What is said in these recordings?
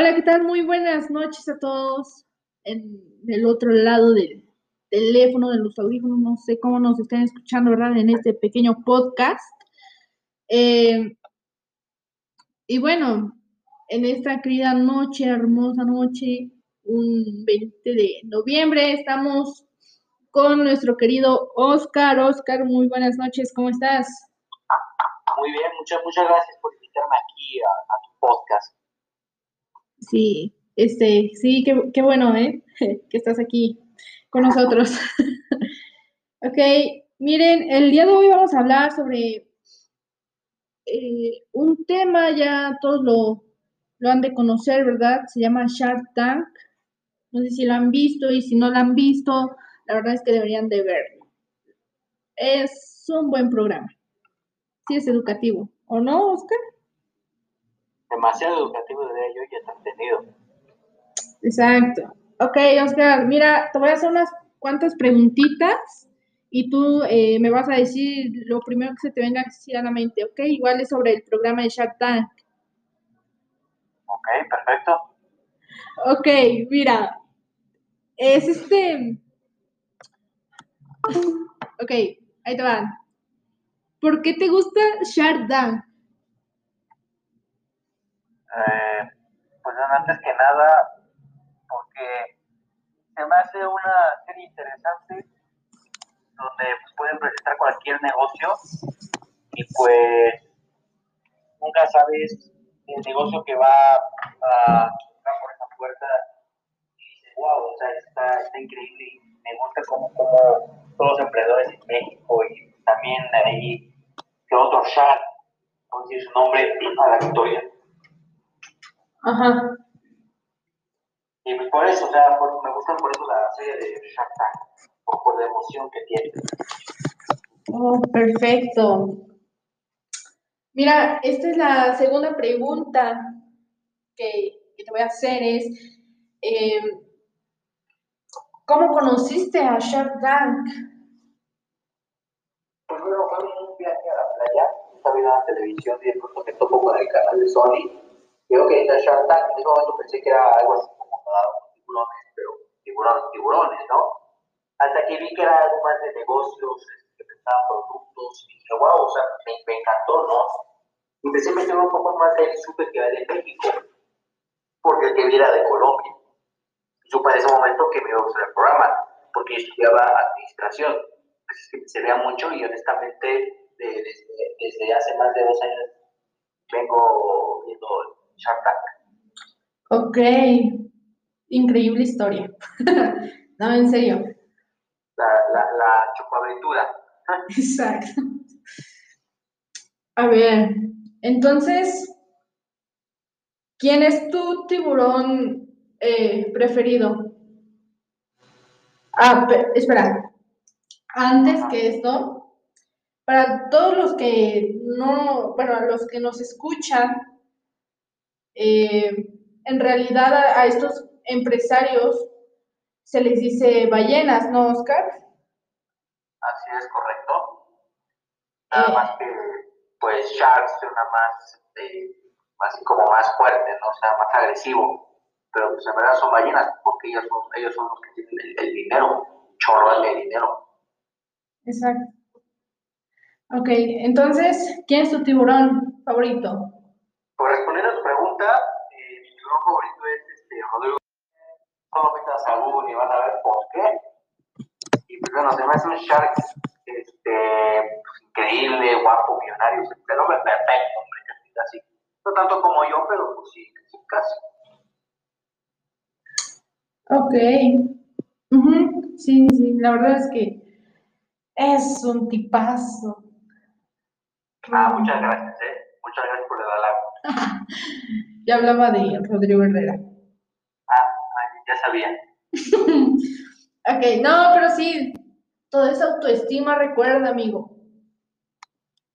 Hola, ¿qué tal? Muy buenas noches a todos en el otro lado del teléfono, de los audífonos, no sé cómo nos están escuchando, ¿verdad? En este pequeño podcast. Eh, y bueno, en esta querida noche, hermosa noche, un 20 de noviembre, estamos con nuestro querido Oscar. Oscar, muy buenas noches, ¿cómo estás? Muy bien, muchas, muchas gracias por invitarme aquí a, tu podcast. Sí, este, sí, qué, qué bueno, ¿eh? que estás aquí con nosotros. ok, miren, el día de hoy vamos a hablar sobre eh, un tema, ya todos lo, lo han de conocer, ¿verdad? Se llama Shark Tank. No sé si lo han visto y si no lo han visto, la verdad es que deberían de verlo. Es un buen programa. Sí, es educativo. ¿O no, Oscar? Demasiado educativo, diría yo, y entretenido. Exacto. Ok, Oscar, mira, te voy a hacer unas cuantas preguntitas y tú eh, me vas a decir lo primero que se te venga a la mente, ¿ok? Igual es sobre el programa de Shark Tank. Ok, perfecto. Ok, mira, es este... Ok, ahí te van. ¿Por qué te gusta Shark Tank? Eh, pues antes que nada, porque se me hace una serie interesante donde pues, pueden presentar cualquier negocio y pues nunca sabes el negocio que va a entrar por esa puerta y dices, wow, o sea, está, está increíble y me gusta como, como todos los emprendedores en México y también ahí que otro Shark, decir su nombre a la victoria. Ajá. Y pues por eso, o sea, me gusta por eso la serie de Shark Tank, por, la emoción que tiene. Oh, perfecto. Mira, esta es la segunda pregunta que, te voy a hacer, es, em, ¿cómo conociste a Shark Tank? Pues bueno, fue un viaje a la playa, estaba viendo la televisión y de pronto me topo con el canal de Sony. Y ok, está Shark Tank, en ese momento pensé que era algo así tiburones, pero tiburones, tiburones, ¿no? Hasta que vi que era algo más de negocios, que pensaban productos, y dije, wow, o sea, me, encantó, ¿no? Empecé a investigar un poco más de él y supe que era de México, porque el que vi era de Colombia. Y supe en ese momento que me iba a gustar el programa, porque yo estudiaba administración. Entonces, se veía mucho y honestamente desde, desde hace más de dos años vengo viendo Shark Tank. Ok, increíble historia. no, en serio. La, la, la Exacto. A ver, entonces, ¿quién es tu tiburón eh, preferido? Ah, espera. Antes que esto, para todos los que no, bueno, los que nos escuchan, eh, en realidad a, estos empresarios se les dice ballenas, ¿no, Oscar? Así es, correcto. Nada eh. más que, pues, Sharks suena más, eh, más como más fuerte, ¿no? O sea, más agresivo. Pero pues en verdad son ballenas porque ellos son, ellos son los que tienen el, dinero, chorro de dinero. Exacto. Ok, entonces, ¿quién es tu tiburón favorito? Por responder a tu pregunta, eh, mi tiburón favorito es este, Rodrigo solamente a salud y van a ver por qué. Y pues bueno, se me hace un Shark este, pues, increíble, guapo, millonario, el hombre perfecto, hombre, casi así. No tanto como yo, pero pues sí, casi. Ok. Sí, sí, la verdad es que es un tipazo. Ah, muchas gracias, ¿eh? Ya hablaba de Rodrigo Herrera ya sabía. ok, no, pero sí, toda esa autoestima recuerda, amigo.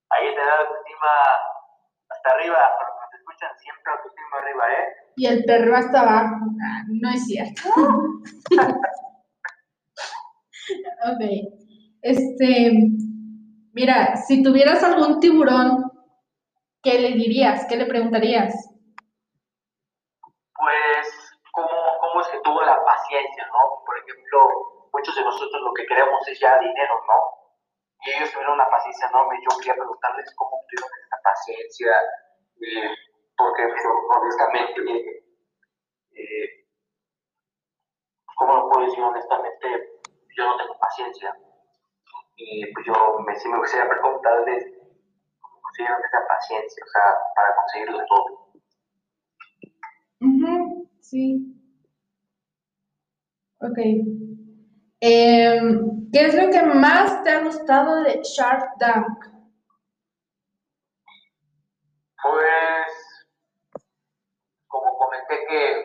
Ahí te da autoestima hasta arriba, cuando te escuchan siempre autoestima arriba, ¿eh? Y el perro hasta abajo. Ah, no es cierto. ok. Este, mira, si tuvieras algún tiburón, ¿qué le dirías? ¿Qué le preguntarías? Pues, cómo, cómo es que tuvo la paciencia, ¿no? Por ejemplo, muchos de nosotros lo que queremos es ya dinero, ¿no? Y ellos tuvieron una paciencia enorme. Yo quería preguntarles cómo tuvieron esa paciencia, eh, porque pues, honestamente, eh, ¿cómo lo puedo decir honestamente? Yo no tengo paciencia. Y pues yo me, sí me gustaría preguntarles cómo consiguieron esa paciencia, o sea, para conseguirlo todo. Sí. Ok. Em, ¿Qué es lo que más te ha gustado de Shark Tank? Pues, como comenté que,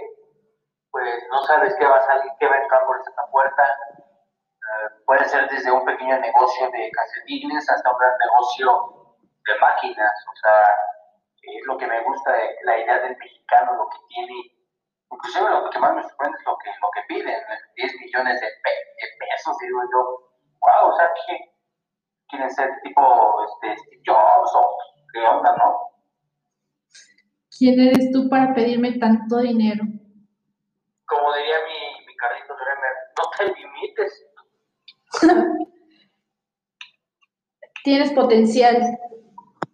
pues, no sabes qué va a salir, qué va a entrar por esta puerta. Eh, puede ser desde un pequeño negocio de calcetines hasta un gran negocio de máquinas. O sea, es lo que me gusta la idea del mexicano, lo que tiene Inclusive lo que más me sorprende es lo que, lo que piden, 10 millones de, pesos, digo yo, wow, o sea, que quieren ser tipo este, Steve Jobs o qué onda, ¿no? ¿Quién eres tú para pedirme tanto dinero? Como diría mi, mi Carlitos no te limites. Tienes potencial.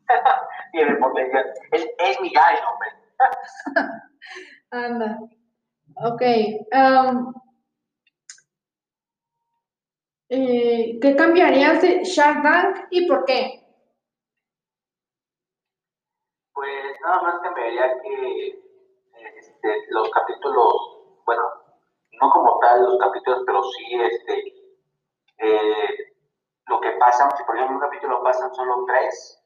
Tienes potencial. Es, es mi gallo, hombre. Anda. Ok. Um, eh, ¿Qué cambiarías de Shark Tank y por qué? Pues nada más cambiaría que este, los capítulos, bueno, no como tal los capítulos, pero sí este, eh, lo que pasa, si por ejemplo un capítulo pasan solo tres,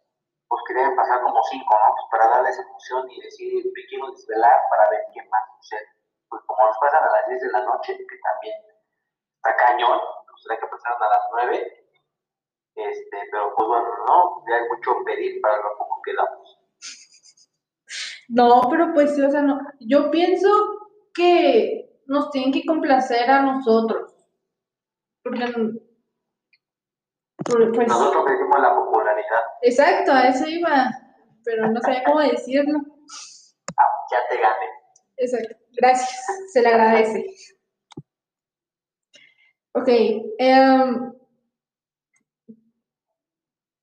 pues que deben pasar como cinco, ¿no? Pues para darles emoción y decir, me quiero desvelar para ver qué más sucede. Pues como nos pasan a las 10 de la noche, que también está cañón, me gustaría que pasaran a las 9, este, pero pues bueno, no, ya hay mucho pedir para lo poco que damos. No, pero pues, o sea, no, yo pienso que nos tienen que complacer a nosotros. Porque pues, Nosotros pedimos la popularidad. Exacto, a eso iba, pero no sabía cómo decirlo. Ah, ya te gané. Exacto, gracias, se le agradece. Ok, em,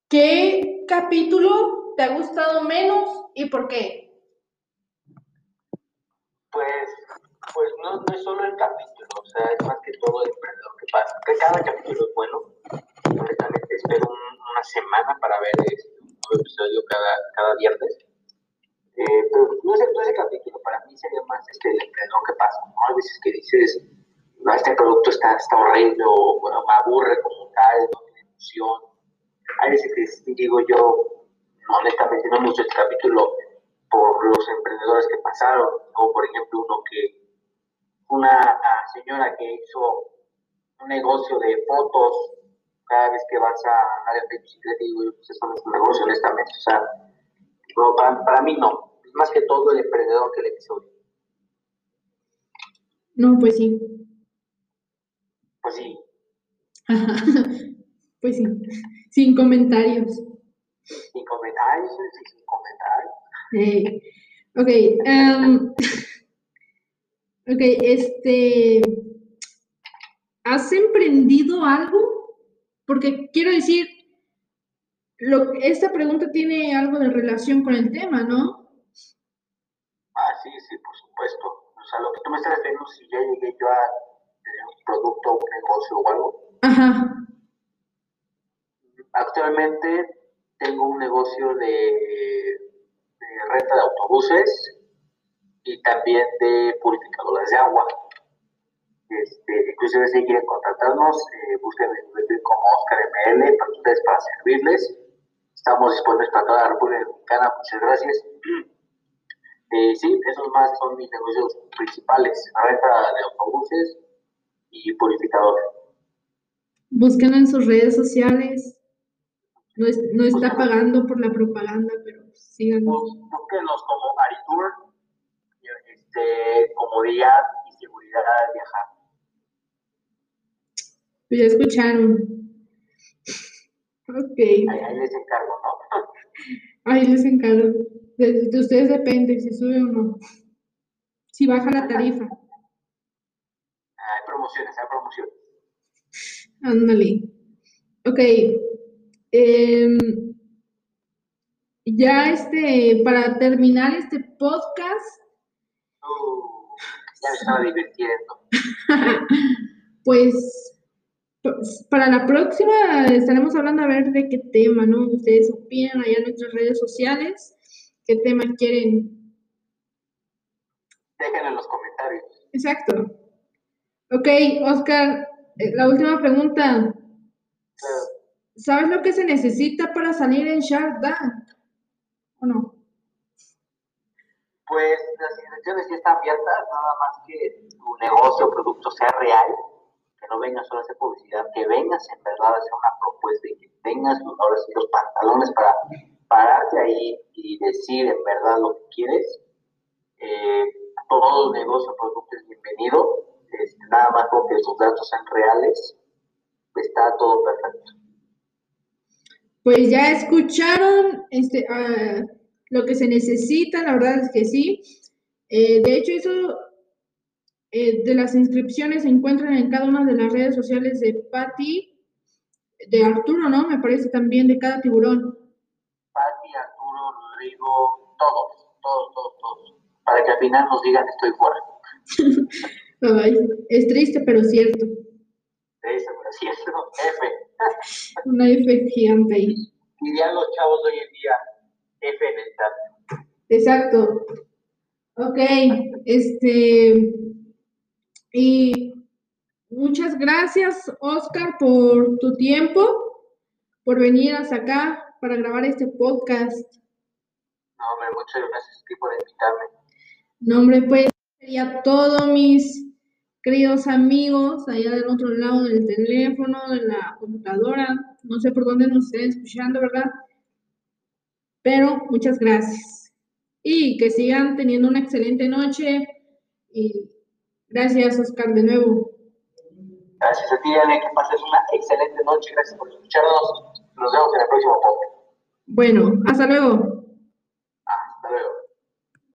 ¿qué capítulo te ha gustado menos y por qué? Pues, pues no, no es solo el capítulo, o sea, es más que todo el emprendedor que pasa. Que cada capítulo es bueno, honestamente espero una semana para ver este, un nuevo episodio cada, cada viernes. Eh, pero no es ese capítulo, para mí sería más este, lo que pasa. ¿no? A veces que dices, no, este producto está, está horrible o me aburre como tal, no tiene emoción. Hay veces que digo yo, honestamente, no gusta este capítulo por los emprendedores que pasaron, o por ejemplo uno que, una señora que hizo un negocio de fotos cada vez que vas a área de bicicleta, digo, pues eso no es un negocio, honestamente. O sea, para, para, mí no. Es más que todo el emprendedor que el episodio. No, pues sí. Pues sí. pues sí. Sin comentarios. Sin comentarios, sin comentarios. Eh, ok. Um, ok, este. ¿Has emprendido algo porque quiero decir, lo, esta pregunta tiene algo de relación con el tema, ¿no? Ah, sí, sí, por supuesto. O sea, lo que tú me estás diciendo, si ya llegué yo a tener un producto, un negocio o algo. Ajá. Actualmente tengo un negocio de, de renta de autobuses y también de purificadores de agua. Este, inclusive si quieren contratarnos, eh, busquen en Twitter como Oscar ML para ustedes para servirles. Estamos disponibles para toda la República Dominicana, muchas gracias. Eh, sí, esos más son mis negocios principales, renta de autobuses y purificador. Búsquenlo en sus redes sociales. No, es, no está pagando por la propaganda, pero síganos. Búsquenlos como Aritur, este, comodidad y seguridad al viajar. Pues ya escucharon. Ok. Ahí, les encargo, ¿no? Ahí les encargo. De, ustedes depende si sube o no. si baja la tarifa. Hay promociones, hay promociones. Ándale. Ok. Em, ya este, para terminar este podcast. Uh, ya me estaba divirtiendo. pues, para la próxima estaremos hablando a ver de qué tema, ¿no? Ustedes opinan allá en nuestras redes sociales, qué tema quieren. Dejen en los comentarios. Exacto. Ok, Oscar, eh, la última pregunta. ¿Sabes lo que se necesita para salir en Shark Tank? ¿O no? Pues las inscripciones ya están abiertas, nada más que tu negocio o producto sea real que no vengas solo a hacer publicidad, que vengas en verdad a hacer una propuesta y que tengas los, ahora los pantalones para pararte ahí y decir en verdad lo que quieres. Eh, todo negocio producto es bienvenido, este, nada más porque sus datos sean reales, está todo perfecto. Pues ya escucharon este, uh, lo que se necesita, la verdad es que sí. Eh, de hecho, eso eh, de las inscripciones se encuentran en cada una de las redes sociales de Patti, de Arturo, ¿no? Me parece también de cada tiburón. Patti, Arturo, Rodrigo, todos, todos, todos, todos. Para que al final nos digan estoy fuera. Ay, es triste, pero cierto. Triste, pero cierto. F. Una F gigante ahí. Dirían los chavos hoy en día, F en el chat. Exacto. Ok, este. Y muchas gracias, Oscar, por tu tiempo, por venir hasta acá para grabar este podcast. No, hombre, muchas gracias a ti por invitarme. No, hombre, pues sería todo, mis queridos amigos, allá del otro lado del teléfono, de la computadora, no sé por dónde nos estén escuchando, ¿verdad? Pero muchas gracias. Y que sigan teniendo una excelente noche y Gracias, Oscar, de nuevo. Gracias a ti, Ale, que pases una excelente noche. Gracias por escucharnos. Nos vemos en el próximo podcast. Bueno, hasta luego.